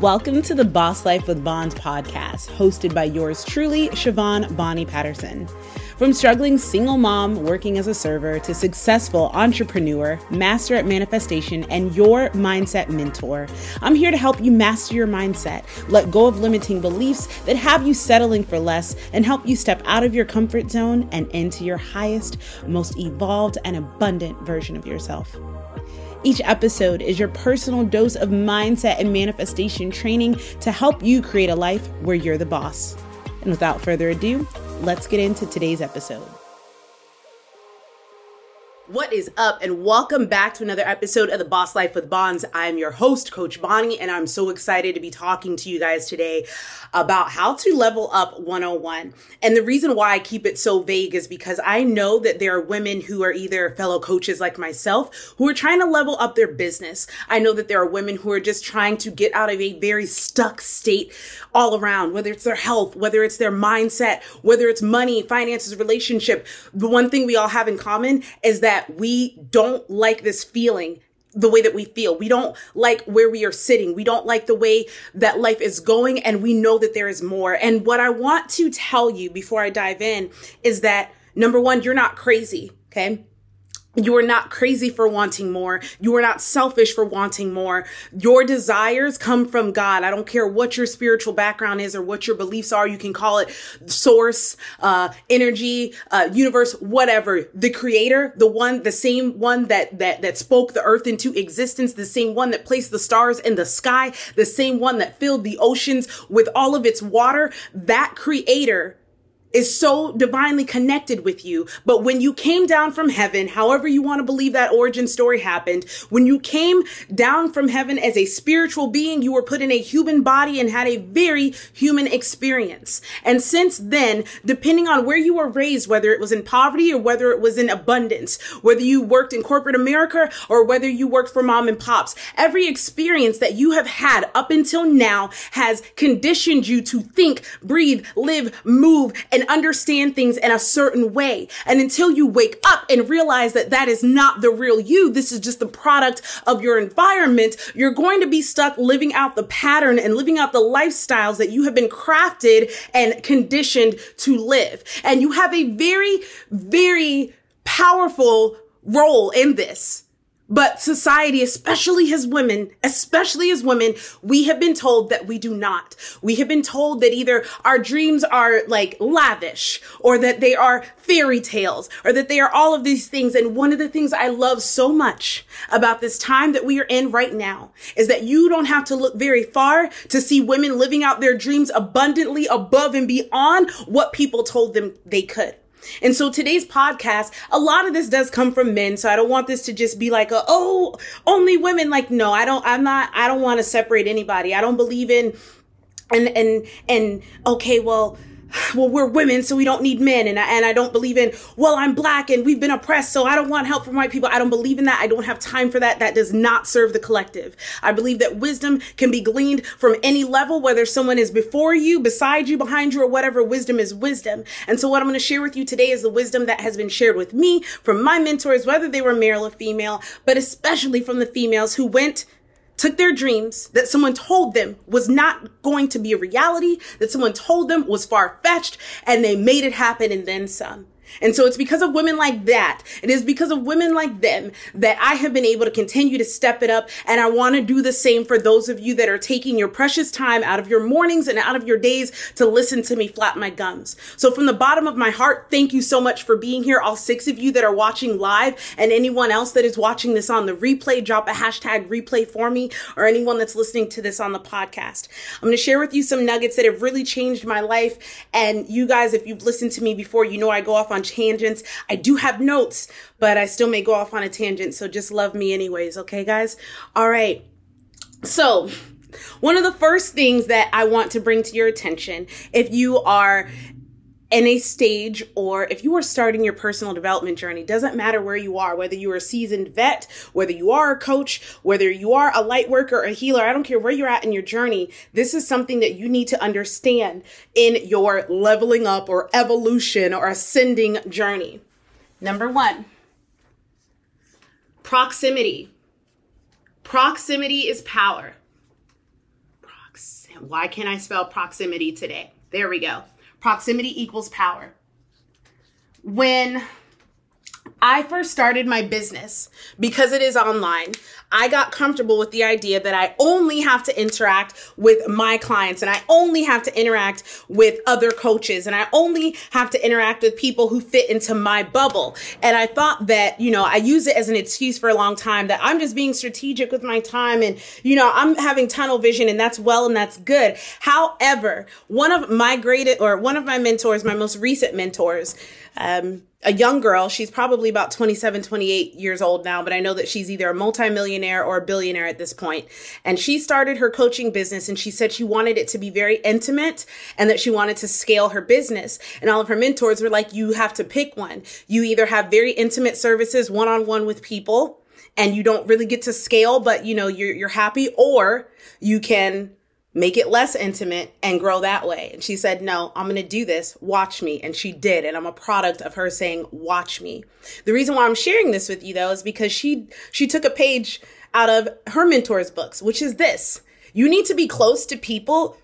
Welcome to the Boss Life with Bons podcast, hosted by yours truly, Siobhan Bonnie Patterson. From struggling single mom working as a server to successful entrepreneur, master at manifestation, and your mindset mentor, I'm here to help you master your mindset, let go of limiting beliefs that have you settling for less, and help you step out of your comfort zone and into your highest, most evolved, and abundant version of yourself. Each episode is your personal dose of mindset and manifestation training to help you create a life where you're the boss. And without further ado, let's get into today's episode. What is up, and welcome back to another episode of the Boss Life with Bons. I'm your host, Coach Bonnie, and I'm so excited to be talking to you guys today about how to level up 101. And the reason why I keep it so vague is because I know that there are women who are either fellow coaches like myself who are trying to level up their business. I know that there are women who are just trying to get out of a very stuck state all around, whether it's their health, whether it's their mindset, whether it's money, finances, relationship. The one thing we all have in common is that that we don't like this feeling the way that we feel. We don't like where we are sitting. We don't like the way that life is going and we know that there is more. And what I want to tell you before I dive in is that number one, you're not crazy. Okay. You are not crazy for wanting more. You are not selfish for wanting more. Your desires come from God. I don't care what your spiritual background is or what your beliefs are. You can call it source, uh, energy, uh, universe, whatever. The creator, the one, the same one that, that, that spoke the earth into existence, the same one that placed the stars in the sky, the same one that filled the oceans with all of its water. That creator is so divinely connected with you. But when you came down from heaven, however you want to believe that origin story happened, when you came down from heaven as a spiritual being, you were put in a human body and had a very human experience. And since then, depending on where you were raised, whether it was in poverty or whether it was in abundance, whether you worked in corporate America or whether you worked for mom and pops, every experience that you have had up until now has conditioned you to think, breathe, live, move, and and understand things in a certain way. And until you wake up and realize that that is not the real you, this is just the product of your environment, you're going to be stuck living out the pattern and living out the lifestyles that you have been crafted and conditioned to live. And you have a very, very powerful role in this but society, especially as women, especially as women, we have been told that we do not. We have been told that either our dreams are like lavish or that they are fairy tales or that they are all of these things. And one of the things I love so much about this time that we are in right now is that you don't have to look very far to see women living out their dreams abundantly above and beyond what people told them they could. And so today's podcast, a lot of this does come from men. So I don't want this to just be like, a, oh, only women. Like, no, I don't, I'm not, I don't want to separate anybody. I don't believe in, and, and, and, okay, well, well, we're women, so we don't need men. And I, and I don't believe in, well, I'm black and we've been oppressed, so I don't want help from white people. I don't believe in that. I don't have time for that. That does not serve the collective. I believe that wisdom can be gleaned from any level, whether someone is before you, beside you, behind you, or whatever. Wisdom is wisdom. And so what I'm going to share with you today is the wisdom that has been shared with me from my mentors, whether they were male or female, but especially from the females who went took their dreams that someone told them was not going to be a reality, that someone told them was far fetched, and they made it happen and then some. And so it's because of women like that. It is because of women like them that I have been able to continue to step it up. And I want to do the same for those of you that are taking your precious time out of your mornings and out of your days to listen to me flap my gums. So from the bottom of my heart, thank you so much for being here. All six of you that are watching live and anyone else that is watching this on the replay, drop a hashtag replay for me or anyone that's listening to this on the podcast. I'm going to share with you some nuggets that have really changed my life. And you guys, if you've listened to me before, you know I go off on on tangents. I do have notes, but I still may go off on a tangent. So just love me anyways. Okay, guys? All right. So, one of the first things that I want to bring to your attention, if you are in a stage or if you are starting your personal development journey, doesn't matter where you are, whether you are a seasoned vet, whether you are a coach, whether you are a light worker, a healer, I don't care where you're at in your journey. This is something that you need to understand in your leveling up or evolution or ascending journey. Number one, proximity. Proximity is power. Proxim- Why can't I spell proximity today? There we go. Proximity equals power. When I first started my business because it is online. I got comfortable with the idea that I only have to interact with my clients and I only have to interact with other coaches and I only have to interact with people who fit into my bubble. And I thought that, you know, I use it as an excuse for a long time that I'm just being strategic with my time and, you know, I'm having tunnel vision and that's well and that's good. However, one of my greatest or one of my mentors, my most recent mentors, um, a young girl. She's probably about 27, 28 years old now, but I know that she's either a multimillionaire or a billionaire at this point. And she started her coaching business and she said she wanted it to be very intimate and that she wanted to scale her business. And all of her mentors were like, you have to pick one. You either have very intimate services one on one with people and you don't really get to scale, but you know, you're, you're happy or you can make it less intimate and grow that way. And she said, no, I'm going to do this. Watch me. And she did. And I'm a product of her saying, watch me. The reason why I'm sharing this with you though is because she, she took a page out of her mentor's books, which is this. You need to be close to people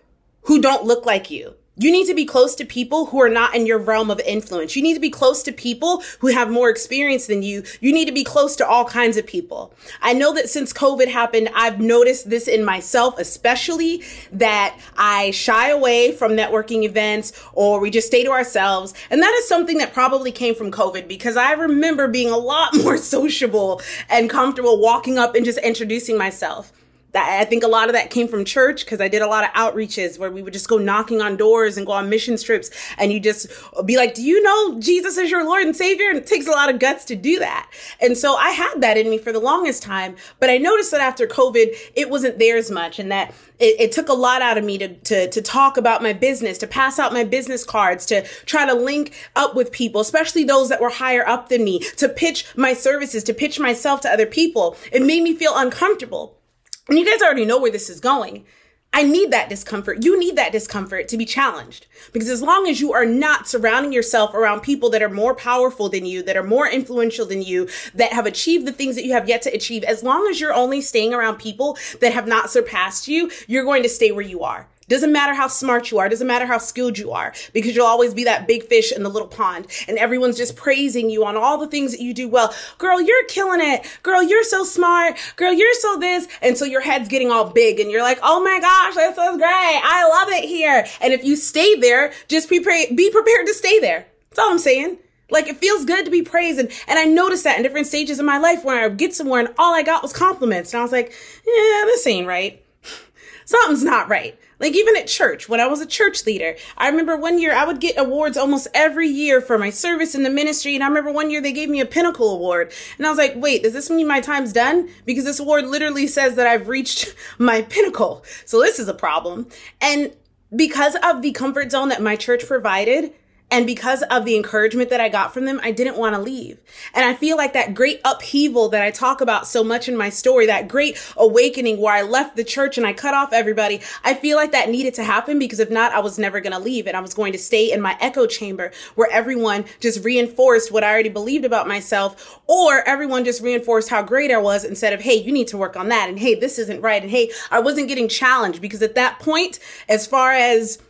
who don't look like you. You need to be close to people who are not in your realm of influence. You need to be close to people who have more experience than you. You need to be close to all kinds of people. I know that since COVID happened, I've noticed this in myself, especially that I shy away from networking events or we just stay to ourselves. And that is something that probably came from COVID because I remember being a lot more sociable and comfortable walking up and just introducing myself that I think a lot of that came from church because I did a lot of outreaches where we would just go knocking on doors and go on mission trips and you just be like, do you know Jesus is your Lord and Savior? And it takes a lot of guts to do that. And so I had that in me for the longest time, but I noticed that after COVID, it wasn't there as much and that it, it, took a lot out of me to, to, to talk about my business, to pass out my business cards, to try to link up with people, especially those that were higher up than me, to pitch my services, to pitch myself to other people. It made me feel uncomfortable. And you guys already know where this is going. I need that discomfort. You need that discomfort to be challenged. Because as long as you are not surrounding yourself around people that are more powerful than you, that are more influential than you, that have achieved the things that you have yet to achieve, as long as you're only staying around people that have not surpassed you, you're going to stay where you are. Doesn't matter how smart you are, doesn't matter how skilled you are, because you'll always be that big fish in the little pond and everyone's just praising you on all the things that you do well. Girl, you're killing it. Girl, you're so smart. Girl, you're so this. And so your head's getting all big and you're like, oh my gosh, this is great. I love it here. And if you stay there, just be, pre- be prepared to stay there. That's all I'm saying. Like it feels good to be praised. And, and I noticed that in different stages of my life where I get somewhere and all I got was compliments. And I was like, yeah, this ain't right. Something's not right. Like even at church, when I was a church leader, I remember one year I would get awards almost every year for my service in the ministry. And I remember one year they gave me a pinnacle award. And I was like, wait, does this mean my time's done? Because this award literally says that I've reached my pinnacle. So this is a problem. And because of the comfort zone that my church provided, and because of the encouragement that I got from them, I didn't want to leave. And I feel like that great upheaval that I talk about so much in my story, that great awakening where I left the church and I cut off everybody, I feel like that needed to happen because if not, I was never going to leave and I was going to stay in my echo chamber where everyone just reinforced what I already believed about myself or everyone just reinforced how great I was instead of, Hey, you need to work on that. And Hey, this isn't right. And Hey, I wasn't getting challenged because at that point, as far as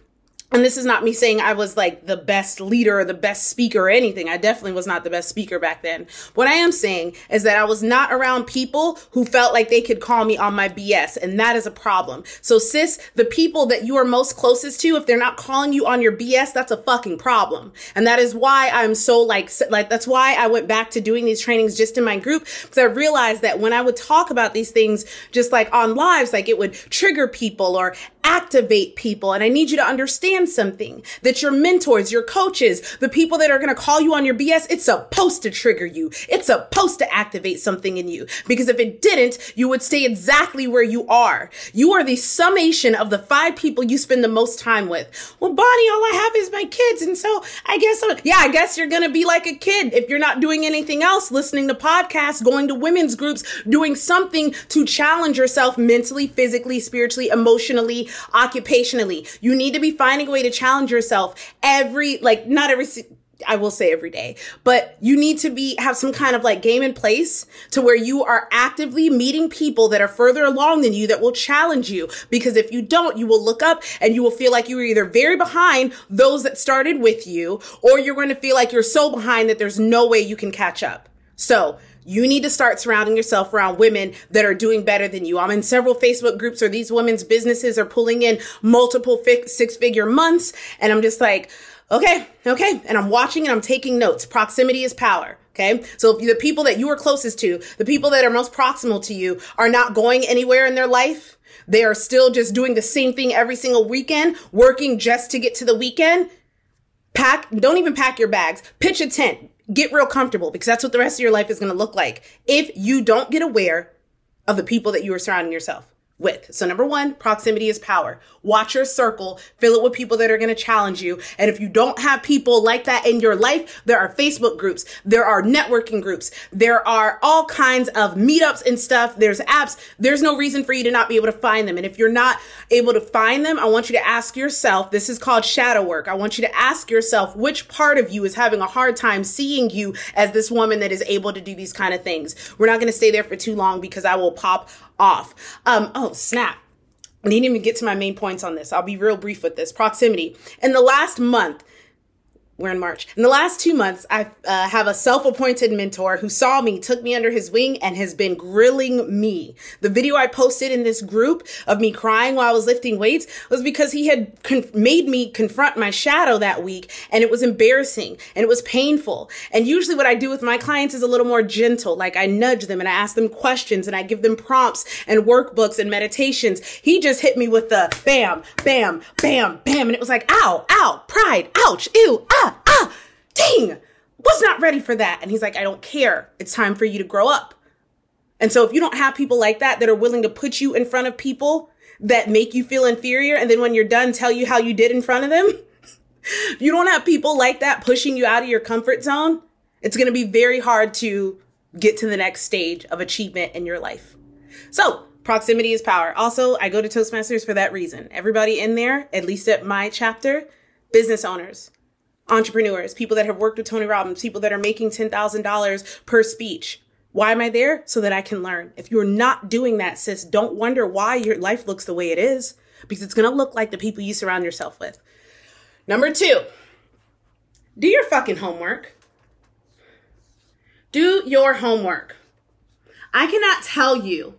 and this is not me saying I was like the best leader or the best speaker or anything. I definitely was not the best speaker back then. What I am saying is that I was not around people who felt like they could call me on my BS. And that is a problem. So sis, the people that you are most closest to, if they're not calling you on your BS, that's a fucking problem. And that is why I'm so like, like, that's why I went back to doing these trainings just in my group. Because I realized that when I would talk about these things just like on lives, like it would trigger people or activate people. And I need you to understand understand something that your mentors, your coaches, the people that are going to call you on your BS, it's supposed to trigger you. It's supposed to activate something in you. Because if it didn't, you would stay exactly where you are. You are the summation of the five people you spend the most time with. Well, Bonnie, all I have is my kids. And so I guess, I'm, yeah, I guess you're going to be like a kid if you're not doing anything else, listening to podcasts, going to women's groups, doing something to challenge yourself mentally, physically, spiritually, emotionally, occupationally. You need to be finding a way to challenge yourself every, like, not every, I will say every day, but you need to be, have some kind of like game in place to where you are actively meeting people that are further along than you that will challenge you. Because if you don't, you will look up and you will feel like you are either very behind those that started with you, or you're going to feel like you're so behind that there's no way you can catch up. So you need to start surrounding yourself around women that are doing better than you. I'm in several Facebook groups where these women's businesses are pulling in multiple six figure months. And I'm just like, okay, okay. And I'm watching and I'm taking notes. Proximity is power. Okay. So if the people that you are closest to, the people that are most proximal to you are not going anywhere in their life, they are still just doing the same thing every single weekend, working just to get to the weekend. Pack, don't even pack your bags. Pitch a tent get real comfortable because that's what the rest of your life is going to look like if you don't get aware of the people that you are surrounding yourself with. So number one, proximity is power. Watch your circle, fill it with people that are going to challenge you. And if you don't have people like that in your life, there are Facebook groups, there are networking groups, there are all kinds of meetups and stuff. There's apps. There's no reason for you to not be able to find them. And if you're not able to find them, I want you to ask yourself, this is called shadow work. I want you to ask yourself which part of you is having a hard time seeing you as this woman that is able to do these kind of things. We're not going to stay there for too long because I will pop off. Um, oh, snap. I didn't even get to my main points on this. I'll be real brief with this. Proximity. In the last month, we're in March. In the last two months, I uh, have a self-appointed mentor who saw me, took me under his wing, and has been grilling me. The video I posted in this group of me crying while I was lifting weights was because he had con- made me confront my shadow that week, and it was embarrassing and it was painful. And usually, what I do with my clients is a little more gentle. Like I nudge them and I ask them questions and I give them prompts and workbooks and meditations. He just hit me with the bam, bam, bam, bam, and it was like, ow, ow, pride, ouch, ew, ah ah, ah, dang, was not ready for that. And he's like, I don't care. It's time for you to grow up. And so if you don't have people like that that are willing to put you in front of people that make you feel inferior, and then when you're done, tell you how you did in front of them, you don't have people like that pushing you out of your comfort zone, it's going to be very hard to get to the next stage of achievement in your life. So, proximity is power. Also, I go to Toastmasters for that reason. Everybody in there, at least at my chapter, business owners, entrepreneurs, people that have worked with Tony Robbins, people that are making $10,000 per speech. Why am I there? So that I can learn. If you're not doing that, sis, don't wonder why your life looks the way it is because it's going to look like the people you surround yourself with. Number two, do your fucking homework. Do your homework. I cannot tell you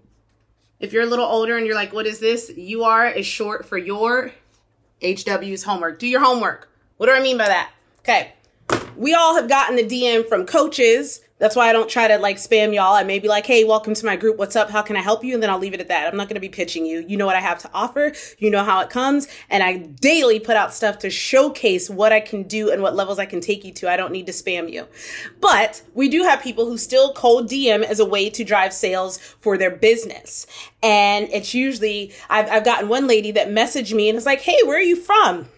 if you're a little older and you're like, what is this? You are is short for your HW's homework. Do your homework. What do I mean by that? Okay. We all have gotten the DM from coaches. That's why I don't try to like spam y'all. I may be like, hey, welcome to my group. What's up? How can I help you? And then I'll leave it at that. I'm not going to be pitching you. You know what I have to offer. You know how it comes. And I daily put out stuff to showcase what I can do and what levels I can take you to. I don't need to spam you. But we do have people who still cold DM as a way to drive sales for their business. And it's usually, I've, I've gotten one lady that messaged me and it's like, hey, where are you from?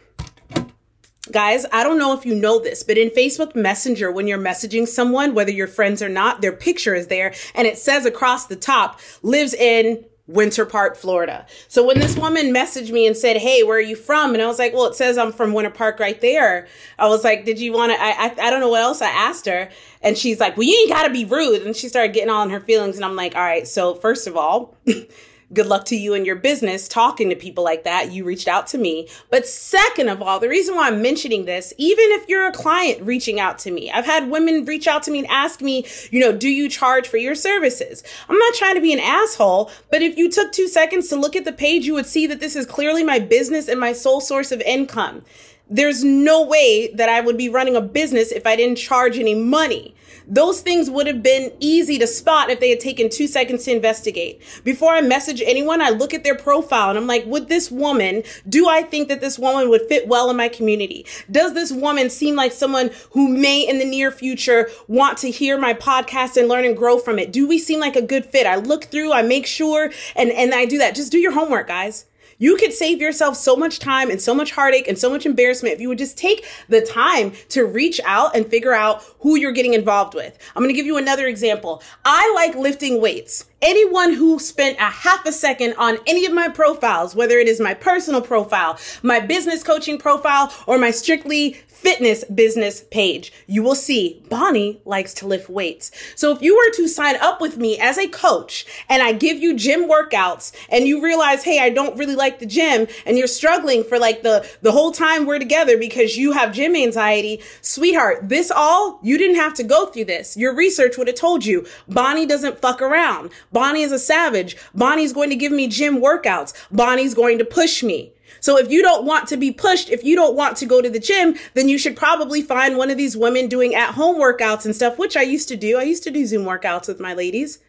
Guys, I don't know if you know this, but in Facebook Messenger, when you're messaging someone, whether you're friends or not, their picture is there and it says across the top, lives in Winter Park, Florida. So when this woman messaged me and said, Hey, where are you from? And I was like, Well, it says I'm from Winter Park right there. I was like, Did you want to? I, I, I don't know what else I asked her. And she's like, Well, you ain't got to be rude. And she started getting all in her feelings. And I'm like, All right. So first of all, good luck to you and your business talking to people like that. You reached out to me. But second of all, the reason why I'm mentioning this, even if you're a client reaching out to me, I've had women reach out to me and ask me, you know, do you charge for your services? I'm not trying to be an asshole, but if you took two seconds to look at the page, you would see that this is clearly my business and my sole source of income. There's no way that I would be running a business if I didn't charge any money. Those things would have been easy to spot if they had taken two seconds to investigate. Before I message anyone, I look at their profile and I'm like, would this woman, do I think that this woman would fit well in my community? Does this woman seem like someone who may in the near future want to hear my podcast and learn and grow from it? Do we seem like a good fit? I look through, I make sure, and, and I do that. Just do your homework, guys. You could save yourself so much time and so much heartache and so much embarrassment if you would just take the time to reach out and figure out who you're getting involved with. I'm going to give you another example. I like lifting weights. Anyone who spent a half a second on any of my profiles, whether it is my personal profile, my business coaching profile, or my strictly fitness business page, you will see Bonnie likes to lift weights. So if you were to sign up with me as a coach and I give you gym workouts and you realize, hey, I don't really like the gym and you're struggling for like the, the whole time we're together because you have gym anxiety, sweetheart, this all, you didn't have to go through this. Your research would have told you Bonnie doesn't fuck around. Bonnie is a savage. Bonnie's going to give me gym workouts. Bonnie's going to push me. So if you don't want to be pushed, if you don't want to go to the gym, then you should probably find one of these women doing at home workouts and stuff, which I used to do. I used to do Zoom workouts with my ladies.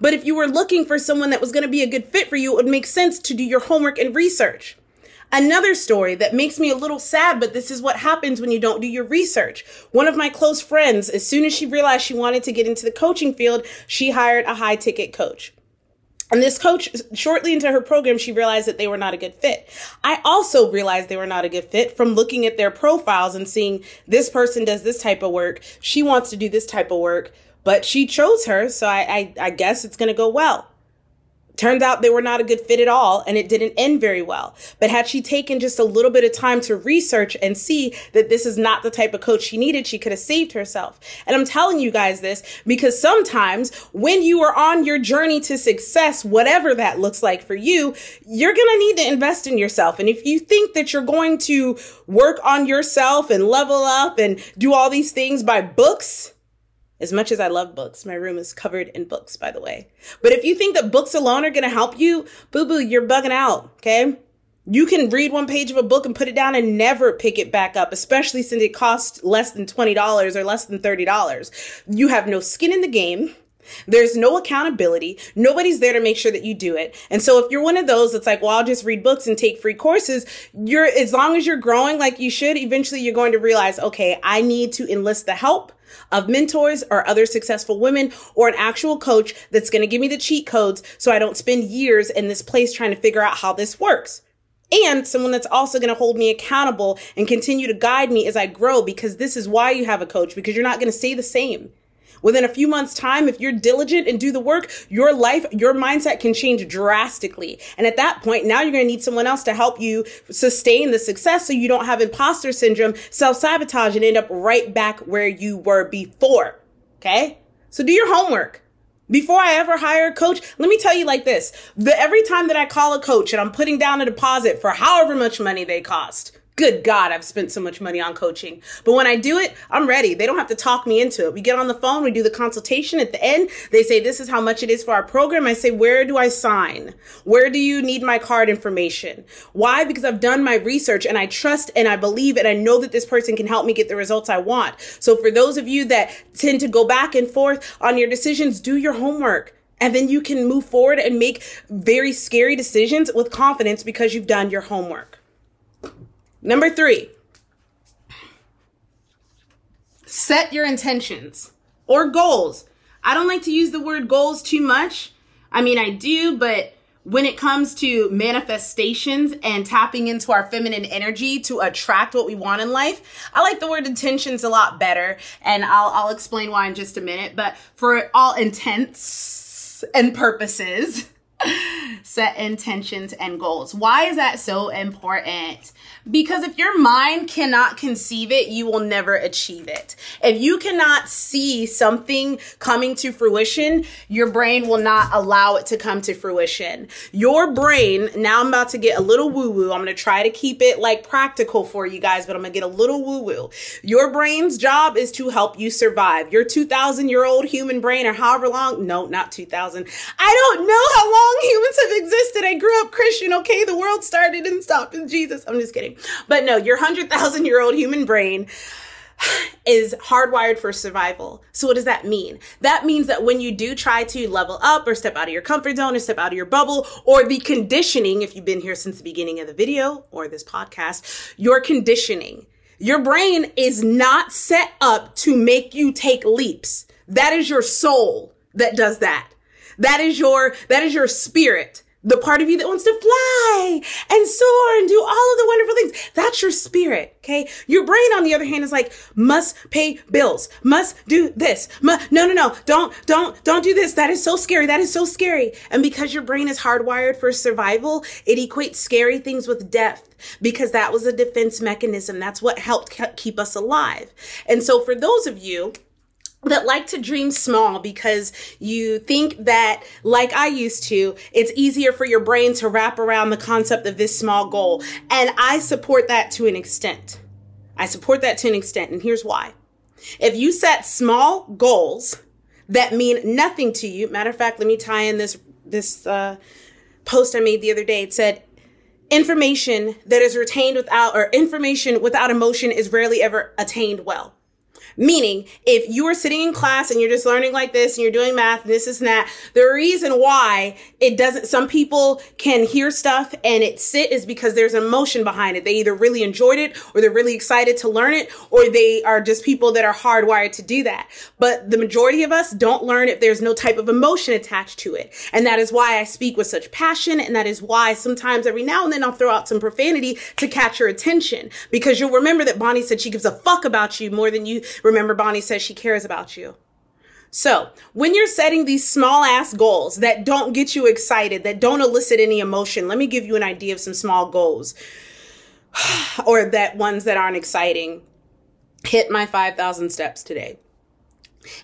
But if you were looking for someone that was going to be a good fit for you, it would make sense to do your homework and research. Another story that makes me a little sad, but this is what happens when you don't do your research. One of my close friends, as soon as she realized she wanted to get into the coaching field, she hired a high ticket coach. And this coach, shortly into her program, she realized that they were not a good fit. I also realized they were not a good fit from looking at their profiles and seeing this person does this type of work. She wants to do this type of work, but she chose her. So I, I, I guess it's going to go well. Turns out they were not a good fit at all and it didn't end very well. But had she taken just a little bit of time to research and see that this is not the type of coach she needed, she could have saved herself. And I'm telling you guys this because sometimes when you are on your journey to success, whatever that looks like for you, you're going to need to invest in yourself. And if you think that you're going to work on yourself and level up and do all these things by books, as much as I love books, my room is covered in books, by the way. But if you think that books alone are to help you, boo boo, you're bugging out. Okay. You can read one page of a book and put it down and never pick it back up, especially since it costs less than $20 or less than $30. You have no skin in the game. There's no accountability. Nobody's there to make sure that you do it. And so if you're one of those that's like, well, I'll just read books and take free courses, you're, as long as you're growing like you should, eventually you're going to realize, okay, I need to enlist the help of mentors or other successful women or an actual coach that's going to give me the cheat codes so I don't spend years in this place trying to figure out how this works and someone that's also going to hold me accountable and continue to guide me as I grow because this is why you have a coach because you're not going to stay the same. Within a few months time, if you're diligent and do the work, your life, your mindset can change drastically. And at that point, now you're going to need someone else to help you sustain the success so you don't have imposter syndrome, self sabotage, and end up right back where you were before. Okay. So do your homework. Before I ever hire a coach, let me tell you like this. The every time that I call a coach and I'm putting down a deposit for however much money they cost, good God, I've spent so much money on coaching. But when I do it, I'm ready. They don't have to talk me into it. We get on the phone, we do the consultation. At the end, they say, this is how much it is for our program. I say, where do I sign? Where do you need my card information? Why? Because I've done my research and I trust and I believe and I know that this person can help me get the results I want. So for those of you that tend to go back and forth on your decisions, do your homework. And then you can move forward and make very scary decisions with confidence because you've done your homework. Number three, set your intentions or goals. I don't like to use the word goals too much. I mean, I do, but when it comes to manifestations and tapping into our feminine energy to attract what we want in life, I like the word intentions a lot better. And I'll, I'll explain why in just a minute. But for all intents and purposes, set intentions and goals. Why is that so important? Because if your mind cannot conceive it, you will never achieve it. If you cannot see something coming to fruition, your brain will not allow it to come to fruition. Your brain, now I'm about to get a little woo woo. I'm going to try to keep it like practical for you guys, but I'm going to get a little woo woo. Your brain's job is to help you survive. Your 2000 year old human brain or however long, no, not 2000. I don't know how long long humans have existed. I grew up Christian, okay? The world started and stopped in Jesus. I'm just kidding. But no, your 100,000 year old human brain is hardwired for survival. So what does that mean? That means that when you do try to level up or step out of your comfort zone or step out of your bubble or the conditioning, if you've been here since the beginning of the video or this podcast, your conditioning, your brain is not set up to make you take leaps. That is your soul that does that. That is your, that is your spirit the part of you that wants to fly and soar and do all of the wonderful things. That's your spirit. Okay. Your brain, on the other hand, is like, must pay bills, must do this. no, no, no. Don't, don't, don't do this. That is so scary. That is so scary. And because your brain is hardwired for survival, it equates scary things with death because that was a defense mechanism. That's what helped keep us alive. And so for those of you, that like to dream small because you think that, like I used to, it's easier for your brain to wrap around the concept of this small goal. And I support that to an extent. I support that to an extent. And here's why. If you set small goals that mean nothing to you, matter of fact, let me tie in this, this, uh, post I made the other day. It said, information that is retained without, or information without emotion is rarely ever attained well. Meaning, if you are sitting in class and you're just learning like this and you're doing math and this is that, the reason why it doesn't, some people can hear stuff and it sit is because there's an emotion behind it. They either really enjoyed it or they're really excited to learn it or they are just people that are hardwired to do that. But the majority of us don't learn if there's no type of emotion attached to it. And that is why I speak with such passion. And that is why sometimes every now and then I'll throw out some profanity to catch your attention because you'll remember that Bonnie said she gives a fuck about you more than you Remember, Bonnie says she cares about you. So, when you're setting these small ass goals that don't get you excited, that don't elicit any emotion, let me give you an idea of some small goals or that ones that aren't exciting. Hit my 5,000 steps today.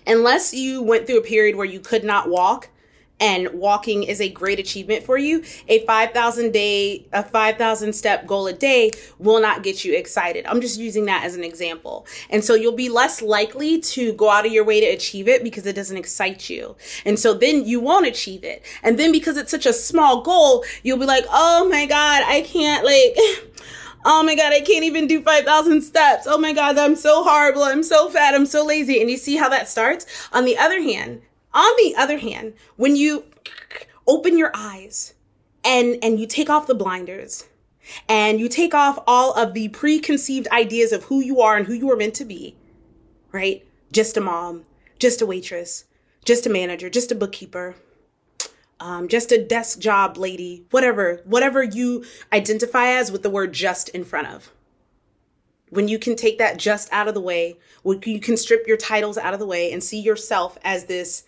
Unless you went through a period where you could not walk, and walking is a great achievement for you, a 5,000 day, a 5,000 step goal a day will not get you excited. I'm just using that as an example. And so you'll be less likely to go out of your way to achieve it because it doesn't excite you. And so then you won't achieve it. And then because it's such a small goal, you'll be like, oh my God, I can't like, Oh my God, I can't even do 5,000 steps. Oh my God, I'm so horrible. I'm so fat. I'm so lazy. And you see how that starts? On the other hand, on the other hand, when you open your eyes and, and you take off the blinders and you take off all of the preconceived ideas of who you are and who you are meant to be, right? Just a mom, just a waitress, just a manager, just a bookkeeper, um, just a desk job lady, whatever, whatever you identify as with the word just in front of. When you can take that just out of the way, when you can strip your titles out of the way and see yourself as this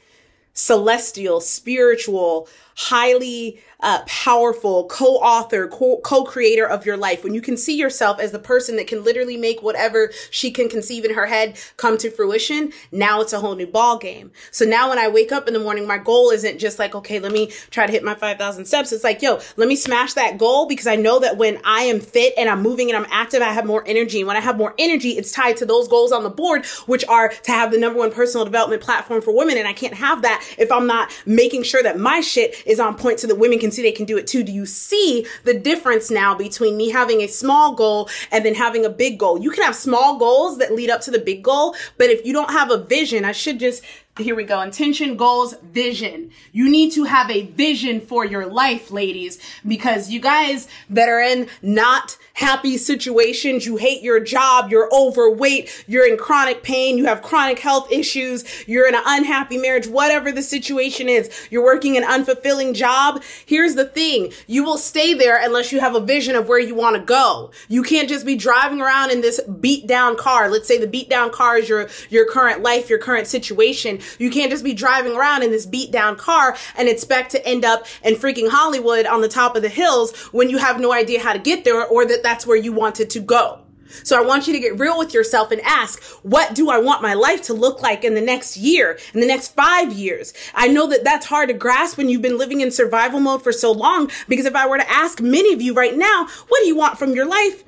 celestial, spiritual, highly uh, powerful co-author, co- creator of your life, when you can see yourself as the person that can literally make whatever she can conceive in her head come to fruition, now it's a whole new ball game. So now when I wake up in the morning, my goal isn't just like, okay, let me try to hit my 5,000 steps. It's like, yo, let me smash that goal because I know that when I am fit and I'm moving and I'm active, I have more energy. And when I have more energy, it's tied to those goals on the board, which are to have the number one personal development platform for women. And I can't have that if I'm not making sure that my shit is on point so that women can see they can do it too. Do you see the difference now between me having a small goal and then having a big goal? You can have small goals that lead up to the big goal, but if you don't have a vision, I should just here we go. Intention, goals, vision. You need to have a vision for your life, ladies, because you guys that are in not happy situations, you hate your job, you're overweight, you're in chronic pain, you have chronic health issues, you're in an unhappy marriage, whatever the situation is, you're working an unfulfilling job. Here's the thing. You will stay there unless you have a vision of where you want to go. You can't just be driving around in this beat down car. Let's say the beat down car is your, your current life, your current situation. You can't just be driving around in this beat down car and expect to end up in freaking Hollywood on the top of the hills when you have no idea how to get there or that that's where you wanted to go. So I want you to get real with yourself and ask, what do I want my life to look like in the next year, in the next five years? I know that that's hard to grasp when you've been living in survival mode for so long, because if I were to ask many of you right now, what do you want from your life?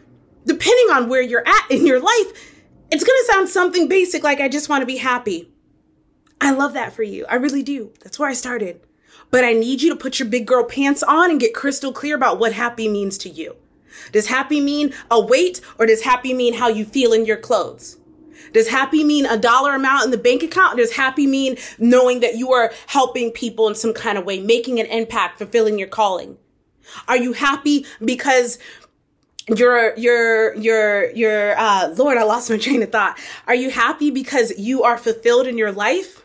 Depending on where you're at in your life, it's going to sound something basic like, I just want to be happy. I love that for you. I really do. That's where I started. But I need you to put your big girl pants on and get crystal clear about what happy means to you. Does happy mean a weight or does happy mean how you feel in your clothes? Does happy mean a dollar amount in the bank account? Does happy mean knowing that you are helping people in some kind of way, making an impact, fulfilling your calling? Are you happy because your your your your uh lord i lost my train of thought are you happy because you are fulfilled in your life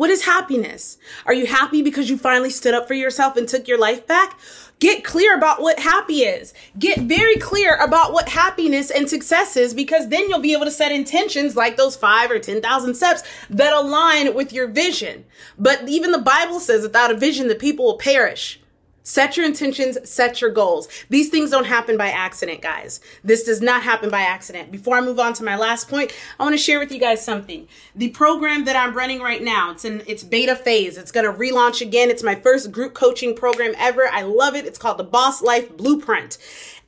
what is happiness? Are you happy because you finally stood up for yourself and took your life back? Get clear about what happy is. Get very clear about what happiness and success is because then you'll be able to set intentions like those five or ten thousand steps that align with your vision. But even the bible says without a vision the people will perish Set your intentions, set your goals. These things don't happen by accident, guys. This does not happen by accident. Before I move on to my last point, I want to share with you guys something. The program that I'm running right now, it's in its beta phase. It's going to relaunch again. It's my first group coaching program ever. I love it. It's called the Boss Life Blueprint.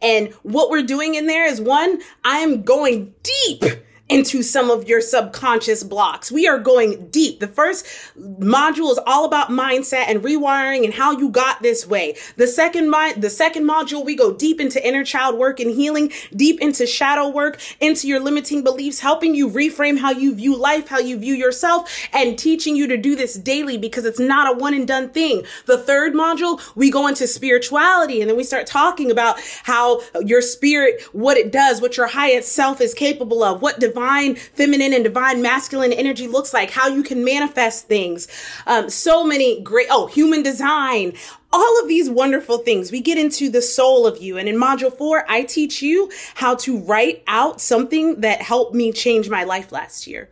And what we're doing in there is one, I am going deep into some of your subconscious blocks. We are going deep. The first module is all about mindset and rewiring and how you got this way. The second mind, the second module, we go deep into inner child work and healing, deep into shadow work, into your limiting beliefs, helping you reframe how you view life, how you view yourself, and teaching you to do this daily because it's not a one and done thing. The third module, we go into spirituality and then we start talking about how your spirit, what it does, what your highest self is capable of, what divine divine feminine and divine masculine energy looks like, how you can manifest things. Um, so many great, oh, human design, all of these wonderful things. We get into the soul of you. And in module four, I teach you how to write out something that helped me change my life last year.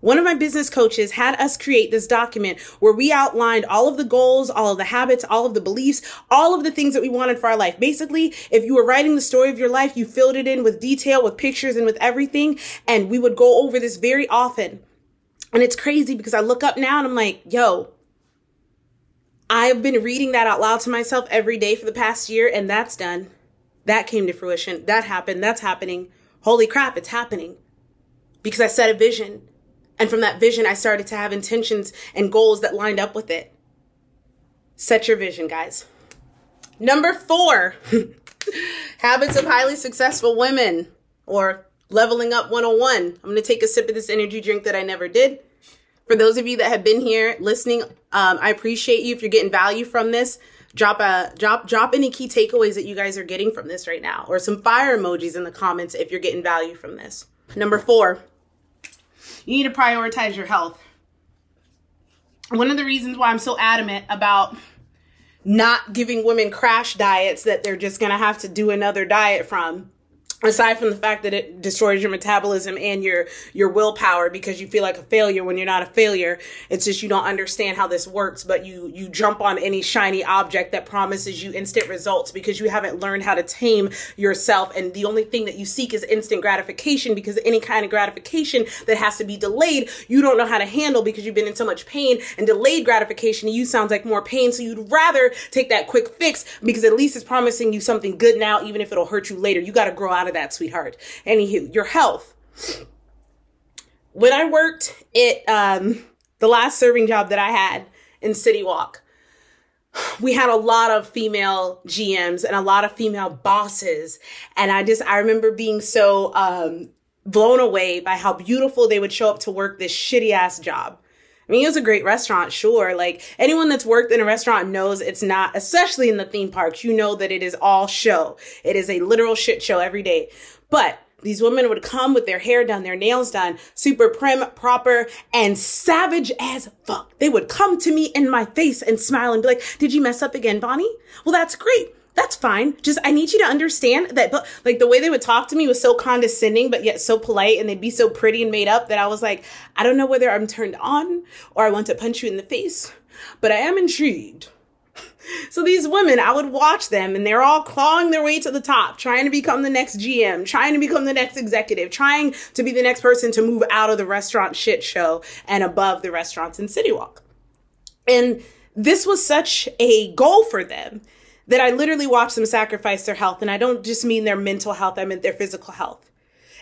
One of my business coaches had us create this document where we outlined all of the goals, all of the habits, all of the beliefs, all of the things that we wanted for our life. Basically, if you were writing the story of your life, you filled it in with detail, with pictures and with everything. And we would go over this very often. And it's crazy because I look up now and I'm like, yo, I've been reading that out loud to myself every day for the past year, and that's done. That came to fruition. That happened. That's happening. Holy crap, it's happening. Because I set a vision and from that vision, I started to have intentions and goals that lined up with it. Set your vision, guys. Number four, habits of highly successful women or leveling up 101. I'm going to take a sip of this energy drink that I never did. For those of you that have been here listening, um, I appreciate you. If you're getting value from this, drop a drop drop any key takeaways that you guys are getting from this right now, or some fire emojis in the comments if you're getting value from this. Number four, you need to prioritize your health. One of the reasons why I'm so adamant about not giving women crash diets that they're just going to have to do another diet from aside from the fact that it destroys your metabolism and your your willpower because you feel like a failure when you're not a failure it's just you don't understand how this works but you you jump on any shiny object that promises you instant results because you haven't learned how to tame yourself. And the only thing that you seek is instant gratification because any kind of gratification that has to be delayed you don't know how to handle because you've been in so much pain. And delayed gratification to you sounds like more pain. So you'd rather take that quick fix because at least it's promising you something good now even if it'll hurt you later. You got to grow out of that, sweetheart. Anywho, your health. When I worked at um, the last serving job that I had in City Walk, we had a lot of female GMs and a lot of female bosses. And I just, I remember being so um, blown away by how beautiful they would show up to work this shitty ass job. I mean, it was a great restaurant, sure. Like anyone that's worked in a restaurant knows it's not, especially in the theme parks, you know that it is all show. It is a literal shit show every day. But these women would come with their hair done, their nails done, super prim, proper, and savage as fuck. They would come to me in my face and smile and be like, did you mess up again, Bonnie? Well, that's great that's fine. Just I need you to understand that but like the way they would talk to me was so condescending but yet so polite and they'd be so pretty and made up that I was like, I don't know whether I'm turned on or I want to punch you in the face, but I am intrigued. So these women, I would watch them and they're all clawing their way to the top, trying to become the next GM, trying to become the next executive, trying to be the next person to move out of the restaurant shit show and above the restaurants in City Walk. And this was such a goal for them that I literally watched them sacrifice their health. And I don't just mean their mental health, I meant their physical health.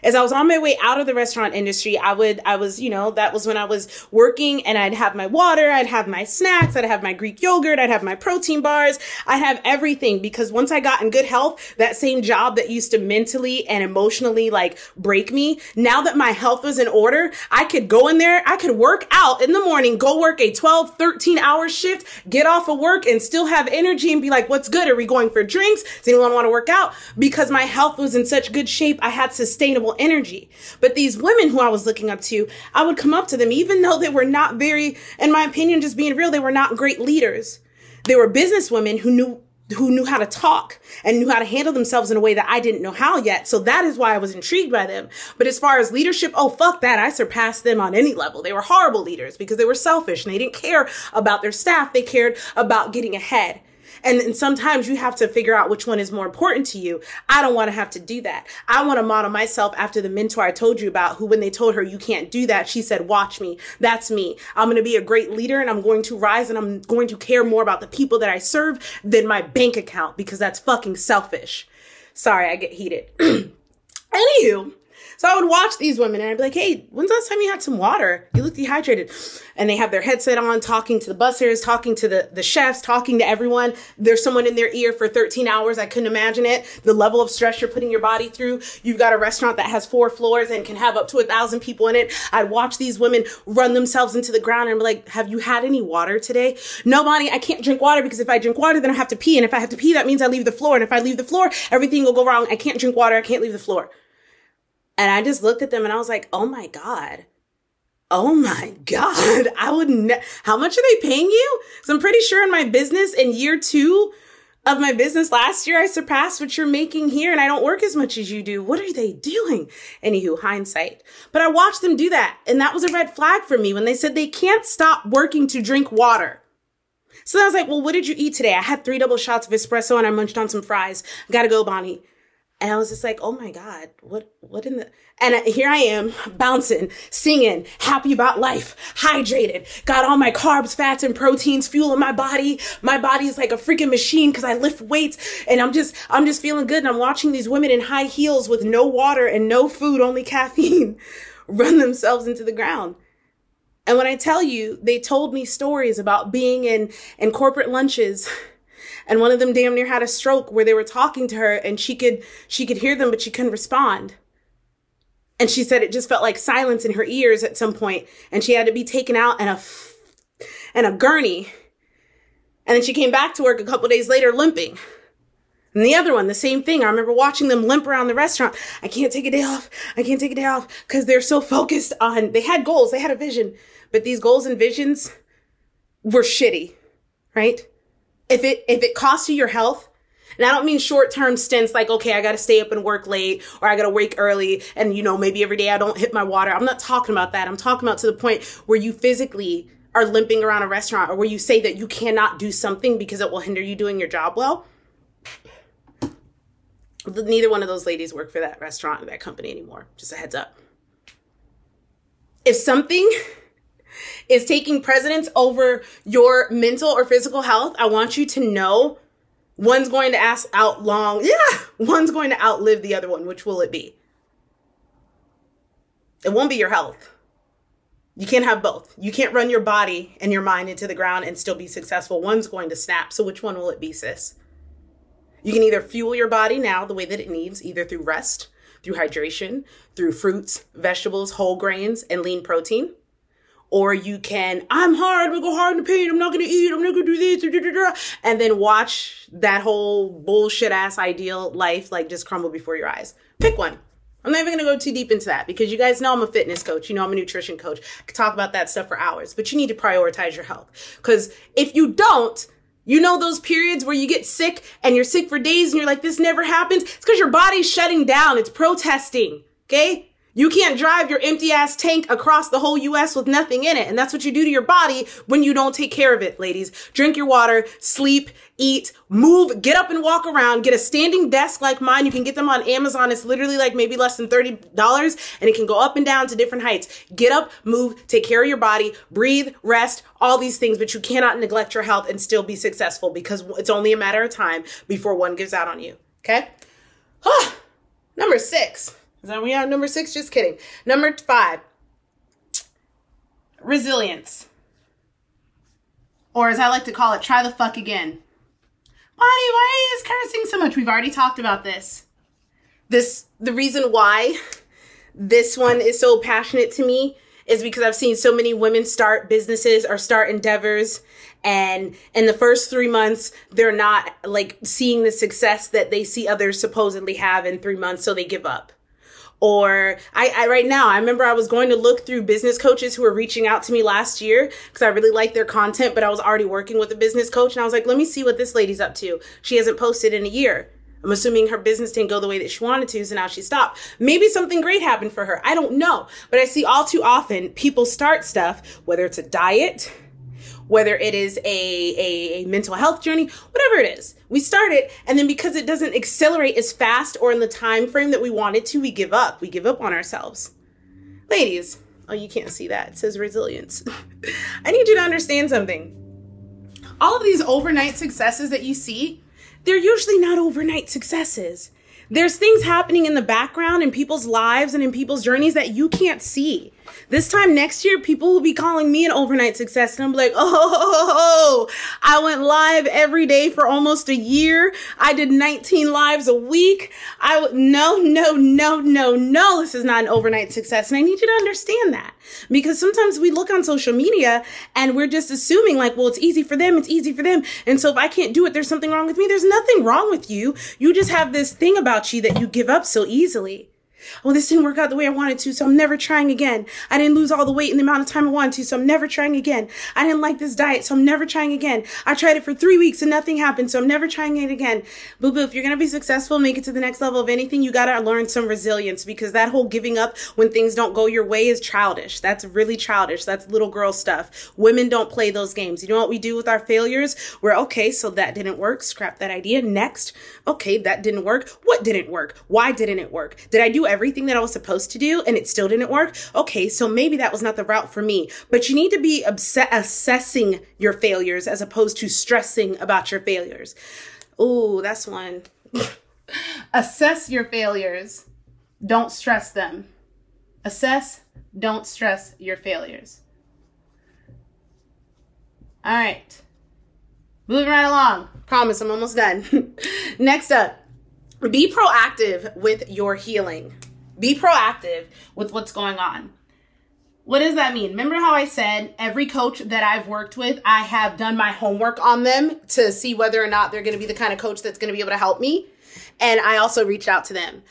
As I was on my way out of the restaurant industry, I would, I was, you know, that was when I was working and I'd have my water, I'd have my snacks, I'd have my Greek yogurt, I'd have my protein bars, I'd have everything because once I got in good health, that same job that used to mentally and emotionally like break me, now that my health was in order, I could go in there, I could work out in the morning, go work a 12, 13 hour shift, get off of work and still have energy and be like, what's good? Are we going for drinks? Does anyone want to work out? Because my health was in such good shape, I had sustainable energy. But these women who I was looking up to, I would come up to them, even though they were not very, in my opinion, just being real, they were not great leaders. They were business women who knew who knew how to talk and knew how to handle themselves in a way that I didn't know how yet. So that is why I was intrigued by them. But as far as leadership, oh, fuck that. I surpassed them on any level. They were horrible leaders because they were selfish and they didn't care about their staff. They cared about getting ahead. And, and sometimes you have to figure out which one is more important to you. I don't want to have to do that. I want to model myself after the mentor I told you about who, when they told her you can't do that, she said, watch me. That's me. I'm going to be a great leader and I'm going to rise and I'm going to care more about the people that I serve than my bank account because that's fucking selfish. Sorry, I get heated. Anywho, so I would watch these women and I'd be like, hey, when's the last time you had some water? You look dehydrated. And they have their headset on, talking to the bussers, talking to the, the chefs, talking to everyone. There's someone in their ear for 13 hours. I couldn't imagine it. The level of stress you're putting your body through. You've got a restaurant that has four floors and can have up to a thousand people in it. I'd watch these women run themselves into the ground and be like, have you had any water today? No, Bonnie, I can't drink water because if I drink water, then I have to pee. And if I have to pee, that means I leave the floor. And if I leave the floor, everything will go wrong. I can't drink water. I can't leave the floor. And I just looked at them and I was like, oh my God. Oh my God. I would, ne- how much are they paying you? So I'm pretty sure in my business in year two of my business last year, I surpassed what you're making here and I don't work as much as you do. What are they doing? Anywho, hindsight. But I watched them do that. And that was a red flag for me when they said they can't stop working to drink water. So I was like, well, what did you eat today? I had three double shots of espresso and I munched on some fries. Gotta go, Bonnie. And I was just like, oh my God, what, what in the, and here I am bouncing, singing, happy about life, hydrated, got all my carbs, fats, and proteins fueling my body. My body is like a freaking machine because I lift weights and I'm just, I'm just feeling good. And I'm watching these women in high heels with no water and no food, only caffeine, run themselves into the ground. And when I tell you, they told me stories about being in, in corporate lunches and one of them damn near had a stroke where they were talking to her and she could she could hear them but she couldn't respond and she said it just felt like silence in her ears at some point and she had to be taken out in a in a gurney and then she came back to work a couple days later limping and the other one, the same thing. I remember watching them limp around the restaurant. I can't take a day off. I can't take a day off because they're so focused on, they had goals, they had a vision, but these goals and visions were shitty, right? If it if it costs you your health and I don't mean short term stints like, okay, I got to stay up and work late or I got to wake early and, you know, maybe every day I don't hit my water. I'm not talking about that. I'm talking about to the point where you physically are limping around a restaurant or where you say that you cannot do something because it will hinder you doing your job well. Neither one of those ladies work for that restaurant or that company anymore. Just a heads up. If something is taking precedence over your mental or physical health, I want you to know one's going to ask out long. Yeah, one's going to outlive the other one. Which will it be? It won't be your health. You can't have both. You can't run your body and your mind into the ground and still be successful. One's going to snap. So which one will it be, sis? You can either fuel your body now the way that it needs, either through rest, through hydration, through fruits, vegetables, whole grains, and lean protein or you can, I'm hard, I'm gonna go hard in the pain, I'm not gonna eat, I'm not gonna do this, and then watch that whole bullshit ass ideal life like just crumble before your eyes. Pick one. I'm not even gonna go too deep into that because you guys know I'm a fitness coach, you know I'm a nutrition coach. I could talk about that stuff for hours, but you need to prioritize your health. Because if you don't, you know those periods where you get sick and you're sick for days and you're like, this never happens? It's because your body's shutting down. It's protesting. Okay? You can't drive your empty ass tank across the whole US with nothing in it. And that's what you do to your body when you don't take care of it, ladies. Drink your water, sleep, eat, move, get up and walk around, get a standing desk like mine. You can get them on Amazon. It's literally like maybe less than $30 and it can go up and down to different heights. Get up, move, take care of your body, breathe, rest, all these things, but you cannot neglect your health and still be successful because it's only a matter of time before one gives out on you. Okay? Number six Is that we at number six? Just kidding. Number five, resilience. Or as I like to call it, try the fuck again. Bonnie, why you cursing so much? We've already talked about this. This the reason why this one is so passionate to me is because I've seen so many women start businesses or start endeavors and in the first three months they're not like seeing the success that they see others supposedly have in three months so they give up or I, I, right now i remember i was going to look through business coaches who were reaching out to me last year because i really liked their content but i was already working with a business coach and i was like let me see what this lady's up to. She hasn't posted in a year. I'm assuming her business didn't go the way that she wanted to so now she stopped. Maybe something great happened for her. I don't know. But i see all too often people start stuff whether it's a diet whether it is a, a, mental health journey, whatever it is. We start it, and then because it doesn't accelerate as fast or in the time frame that we wanted to, we give up. We give up on ourselves. Ladies, oh, you can't see that. It says resilience. I need you to understand something. All of these overnight successes that you see, they're usually not overnight successes. There's things happening in the background in people's lives and in people's journeys that you can't see. This time next year, people will be calling me an overnight success. And I'm like, oh, I went live every day for almost a year. I did 19 lives a week. I no, no, no, no, no. This is not an overnight success. And I need you to understand that because sometimes we look on social media and we're just assuming like, well, it's easy for them. It's easy for them. And so if I can't do it, there's something wrong with me. There's nothing wrong with you. You just have this thing about you that you give up so easily well, this didn't work out the way I wanted to, so I'm never trying again. I didn't lose all the weight in the amount of time I wanted to, so I'm never trying again. I didn't like this diet, so I'm never trying again. I tried it for three weeks and nothing happened, so I'm never trying it again. Boo boo, if you're gonna be successful, make it to the next level of anything, you gotta learn some resilience because that whole giving up when things don't go your way is childish. That's really childish. That's little girl stuff. Women don't play those games. You know what we do with our failures? We're okay, so that didn't work. Scrap that idea. Next. Okay, that didn't work. What didn't work? Why didn't it work? Did I do everything that I was supposed to do and it still didn't work? Okay, so maybe that was not the route for me. But you need to be obs- assessing your failures as opposed to stressing about your failures. Ooh, that's one. Assess your failures. Don't stress them. Assess, don't stress your failures. All right. Moving right along. Promise, I'm almost done. Next up, be proactive with your healing. Be proactive with what's going on. What does that mean? Remember how I said every coach that I've worked with, I have done my homework on them to see whether or not they're going to be the kind of coach that's going to be able to help me. And I also reached out to them.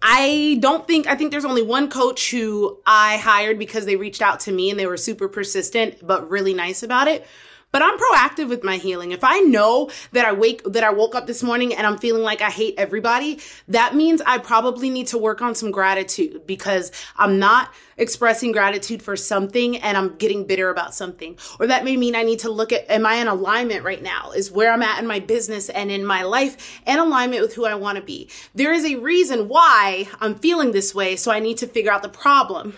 I don't think, I think there's only one coach who I hired because they reached out to me and they were super persistent, but really nice about it. But I'm proactive with my healing. If I know that I wake, that I woke up this morning and I'm feeling like I hate everybody, that means I probably need to work on some gratitude because I'm not expressing gratitude for something and I'm getting bitter about something. Or that may mean I need to look at, am I in alignment right now? Is where I'm at in my business and in my life in alignment with who I want to be? There is a reason why I'm feeling this way. So I need to figure out the problem.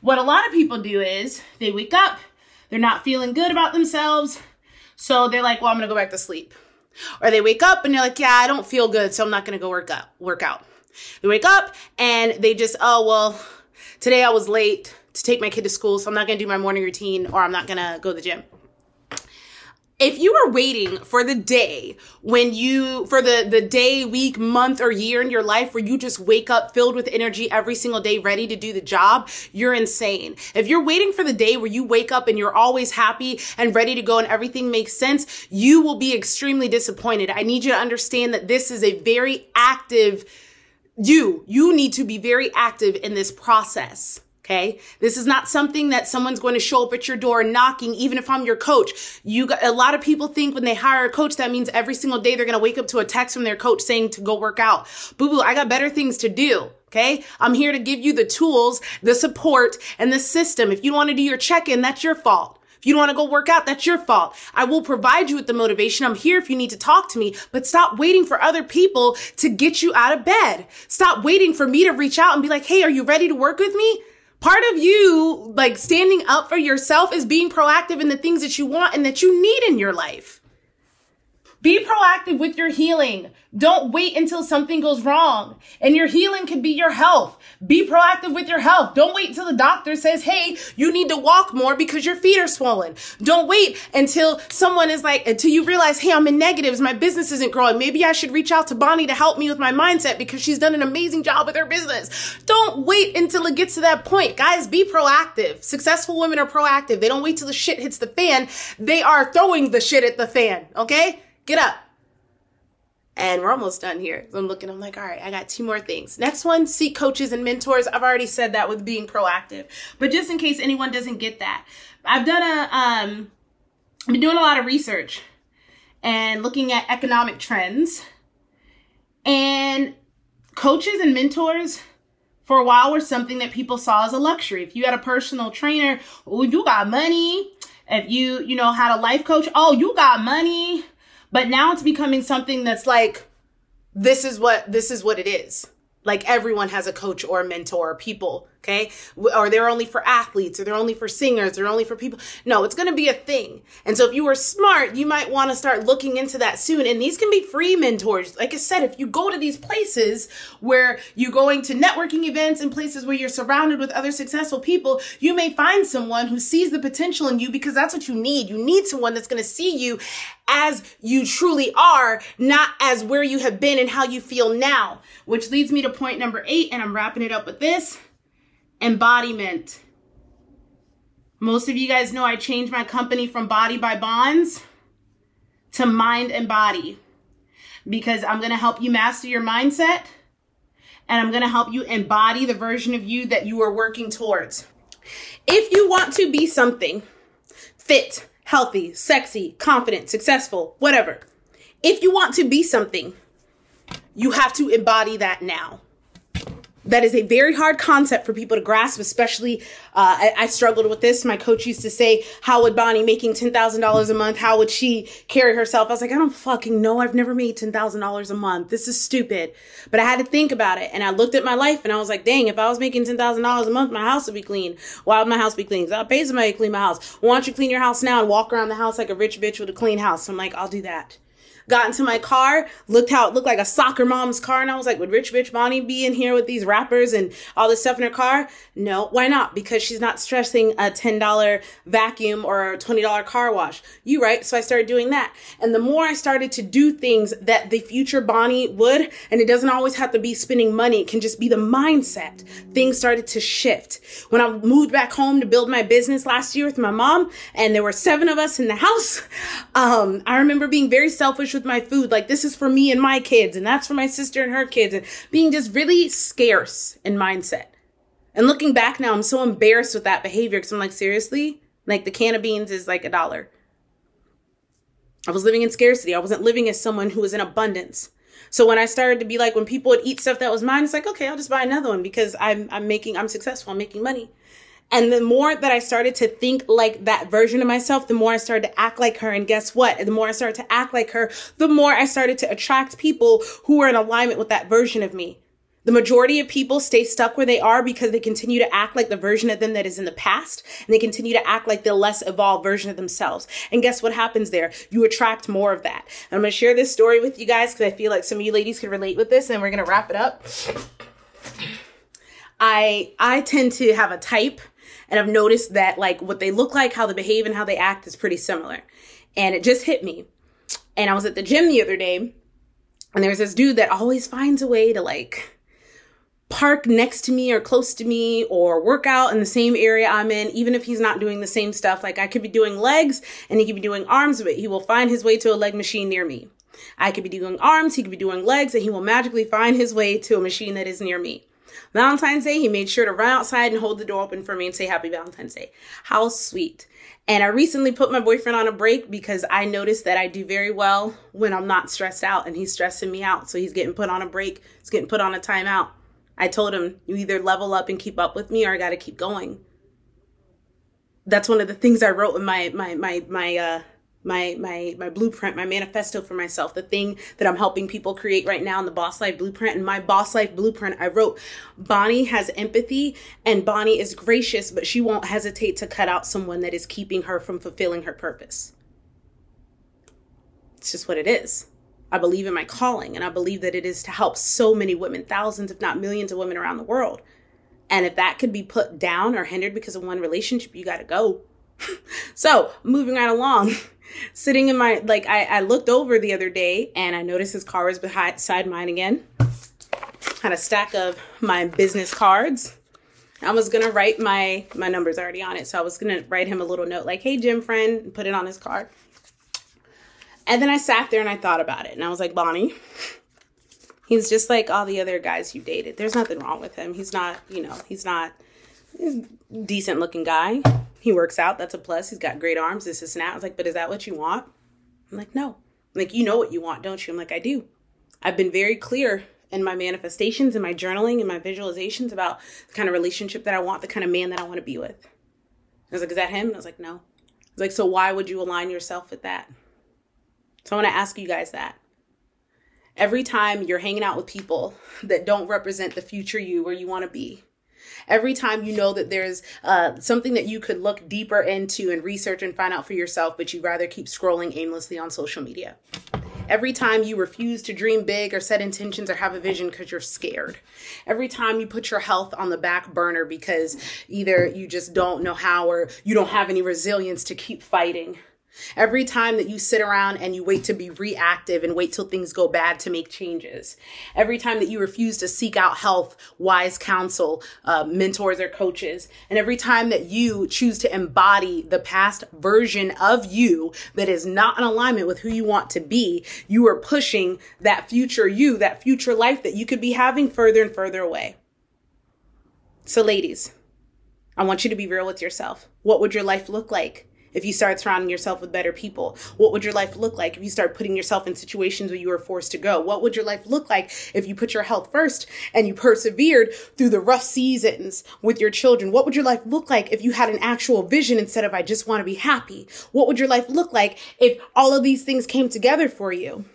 What a lot of people do is they wake up, they're not feeling good about themselves. So they're like, well, I'm going to go back to sleep. Or they wake up and they're like, yeah, I don't feel good. So I'm not going to go work out, work out. They wake up and they just, oh, well, today I was late to take my kid to school. So I'm not going to do my morning routine or I'm not going to go to the gym if you are waiting for the day when you for the the day week month or year in your life where you just wake up filled with energy every single day ready to do the job you're insane. If you're waiting for the day where you wake up and you're always happy and ready to go and everything makes sense you will be extremely disappointed. I need you to understand that this is a very active you you need to be very active in this process Okay. This is not something that someone's going to show up at your door knocking, even if I'm your coach. You got a lot of people think when they hire a coach, that means every single day they're going to wake up to a text from their coach saying to go work out. Boo boo, I got better things to do. Okay. I'm here to give you the tools, the support and the system. If you don't want to do your check in, that's your fault. If you don't want to go work out, that's your fault. I will provide you with the motivation. I'm here if you need to talk to me, but stop waiting for other people to get you out of bed. Stop waiting for me to reach out and be like, Hey, are you ready to work with me? Part of you like standing up for yourself is being proactive in the things that you want and that you need in your life Be proactive with your healing. Don't wait until something goes wrong. And your healing could be your health. Be proactive with your health. Don't wait until the doctor says, hey, you need to walk more because your feet are swollen. Don't wait until someone is like, until you realize, hey, I'm in negatives. My business isn't growing. Maybe I should reach out to Bonnie to help me with my mindset because she's done an amazing job with her business. Don't wait until it gets to that point. Guys, be proactive. Successful women are proactive. They don't wait till the shit hits the fan. They are throwing the shit at the fan. Okay? Get up. And we're almost done here. I'm looking, I'm like, all right, I got two more things. Next one, seek coaches and mentors. I've already said that with being proactive. But just in case anyone doesn't get that, I've done a um I've been doing a lot of research and looking at economic trends. And coaches and mentors for a while were something that people saw as a luxury. If you had a personal trainer, oh, you got money. If you, you know, had a life coach, oh, you got money but now it's becoming something that's like, this is what, this is what it is. Like everyone has a coach or a mentor or people okay? Or they're only for athletes, or they're only for singers, or only for people. No, it's going to be a thing. And so if you are smart, you might want to start looking into that soon. And these can be free mentors. Like I said, if you go to these places where you're going to networking events and places where you're surrounded with other successful people, you may find someone who sees the potential in you because that's what you need. You need someone that's going to see you as you truly are, not as where you have been and how you feel now. Which leads me to point number eight, and I'm wrapping it up with this embodiment. Most of you guys know I changed my company from Body by Bons to Mind and Body because I'm going to help you master your mindset and I'm going to help you embody the version of you that you are working towards. If you want to be something fit, healthy, sexy, confident, successful, whatever, if you want to be something, you have to embody that now that is a very hard concept for people to grasp, especially uh, I, I, struggled with this. My coach used to say, How would Bonnie making $10,000 a month, how would she carry herself? I was like, I don't fucking know. I've never made $10,000 a month. This is stupid. But I had to think about it. And I looked at my life and I was like, dang, if I was making $10,000 a month, my house would be clean. Why would my house be clean? I'll pay somebody to clean my house. Why don't you clean your house now and walk around the house like a rich bitch with a clean house? So I'm like, I'll do that got into my car, looked how it looked like a soccer mom's car, and I was like, would Rich Bitch Bonnie be in here with these wrappers and all this stuff in her car? No, why not? Because she's not stressing a $10 vacuum or a $20 car wash. You right. So I started doing that. And the more I started to do things that the future Bonnie would, and it doesn't always have to be spending money, it can just be the mindset. Things started to shift. When I moved back home to build my business last year with my mom, and there were seven of us in the house, um, I remember being very selfish with my food. Like, this is for me and my kids, and that's for my sister and her kids, and being just really scarce in mindset. And looking back now, I'm so embarrassed with that behavior because I'm like, seriously? Like, the can of beans is like a dollar. I was living in scarcity. I wasn't living as someone who was in abundance. So when I started to be like, when people would eat stuff that was mine, it's like, okay, I'll just buy another one because I'm, I'm making, I'm successful. I'm making money. And the more that I started to think like that version of myself, the more I started to act like her. And guess what? The more I started to act like her, the more I started to attract people who were in alignment with that version of me. The majority of people stay stuck where they are because they continue to act like the version of them that is in the past and they continue to act like the less evolved version of themselves. And guess what happens there? You attract more of that. And I'm going to share this story with you guys because I feel like some of you ladies can relate with this and we're going to wrap it up. I I tend to have a type and I've noticed that like what they look like, how they behave, and how they act is pretty similar. And it just hit me. And I was at the gym the other day, and there was this dude that always finds a way to like park next to me or close to me or work out in the same area I'm in, even if he's not doing the same stuff. Like I could be doing legs and he could be doing arms, but he will find his way to a leg machine near me. I could be doing arms, he could be doing legs, and he will magically find his way to a machine that is near me. Valentine's Day, he made sure to run outside and hold the door open for me and say Happy Valentine's Day. How sweet. And I recently put my boyfriend on a break because I noticed that I do very well when I'm not stressed out and he's stressing me out. So he's getting put on a break, he's getting put on a timeout. I told him, you either level up and keep up with me or I got to keep going. That's one of the things I wrote in my, my, my, my, uh, my my my blueprint, my manifesto for myself, the thing that I'm helping people create right now in the Boss Life Blueprint. And my Boss Life Blueprint, I wrote, Bonnie has empathy and Bonnie is gracious, but she won't hesitate to cut out someone that is keeping her from fulfilling her purpose. It's just what it is. I believe in my calling and I believe that it is to help so many women, thousands, if not millions of women around the world. And if that could be put down or hindered because of one relationship, you got to go. so moving right along, sitting in my, like, I, I looked over the other day and I noticed his car was beside mine again. Had a stack of my business cards. I was gonna write my my numbers already on it, so I was gonna write him a little note like, "Hey, gym friend," and put it on his card. And then I sat there and I thought about it, and I was like, Bonnie, he's just like all the other guys you dated. There's nothing wrong with him. He's not, you know, he's not he's decent looking guy. He works out. That's a plus. He's got great arms. This is that. I was like, but is that what you want? I'm like, no. I'm like, you know what you want, don't you? I'm like, I do. I've been very clear in my manifestations and my journaling and my visualizations about the kind of relationship that I want, the kind of man that I want to be with. I was like, is that him? And I was like, no. I was like, so why would you align yourself with that? So I want to ask you guys that. Every time you're hanging out with people that don't represent the future you where you want to be, every time you know that there's uh, something that you could look deeper into and research and find out for yourself, but you rather keep scrolling aimlessly on social media. Every time you refuse to dream big or set intentions or have a vision because you're scared. Every time you put your health on the back burner because either you just don't know how or you don't have any resilience to keep fighting. Every time that you sit around and you wait to be reactive and wait till things go bad to make changes. Every time that you refuse to seek out health, wise counsel, uh, mentors, or coaches. And every time that you choose to embody the past version of you that is not in alignment with who you want to be, you are pushing that future you, that future life that you could be having further and further away. So, ladies, I want you to be real with yourself. What would your life look like? If you start surrounding yourself with better people? What would your life look like if you start putting yourself in situations where you were forced to go? What would your life look like if you put your health first and you persevered through the rough seasons with your children? What would your life look like if you had an actual vision instead of I just want to be happy? What would your life look like if all of these things came together for you?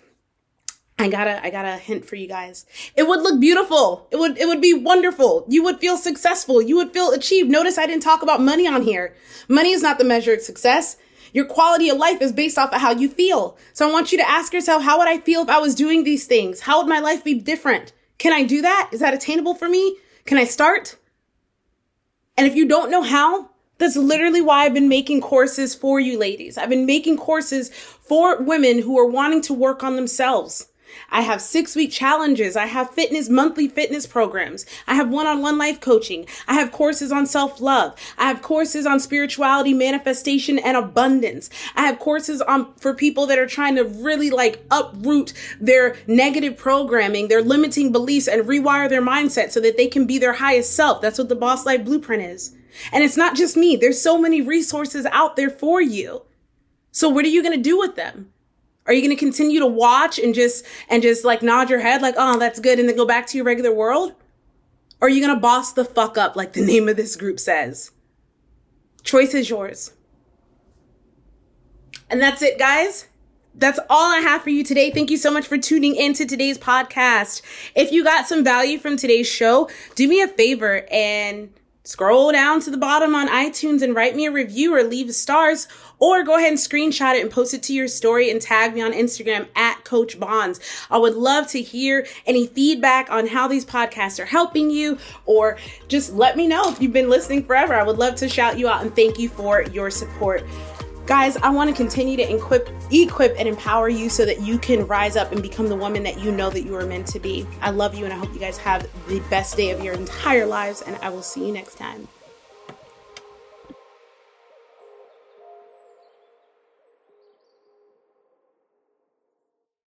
I got a I got a hint for you guys. It would look beautiful. It would it would be wonderful. You would feel successful. You would feel achieved. Notice I didn't talk about money on here. Money is not the measure of success. Your quality of life is based off of how you feel. So I want you to ask yourself, how would I feel if I was doing these things? How would my life be different? Can I do that? Is that attainable for me? Can I start? And if you don't know how, that's literally why I've been making courses for you ladies. I've been making courses for women who are wanting to work on themselves. I have six week challenges. I have fitness, monthly fitness programs. I have one on one life coaching. I have courses on self love. I have courses on spirituality, manifestation, and abundance. I have courses on for people that are trying to really like uproot their negative programming, their limiting beliefs, and rewire their mindset so that they can be their highest self. That's what the Boss Life Blueprint is. And it's not just me. There's so many resources out there for you. So what are you going to do with them? Are you going to continue to watch and just and just like nod your head like, "Oh, that's good," and then go back to your regular world? Or are you going to boss the fuck up like the name of this group says? Choice is yours. And that's it, guys. That's all I have for you today. Thank you so much for tuning into today's podcast. If you got some value from today's show, do me a favor and scroll down to the bottom on iTunes and write me a review or leave stars or go ahead and screenshot it and post it to your story and tag me on Instagram at Coach Bons. I would love to hear any feedback on how these podcasts are helping you or just let me know if you've been listening forever. I would love to shout you out and thank you for your support. Guys, I want to continue to equip, equip and empower you so that you can rise up and become the woman that you know that you are meant to be. I love you and I hope you guys have the best day of your entire lives and I will see you next time.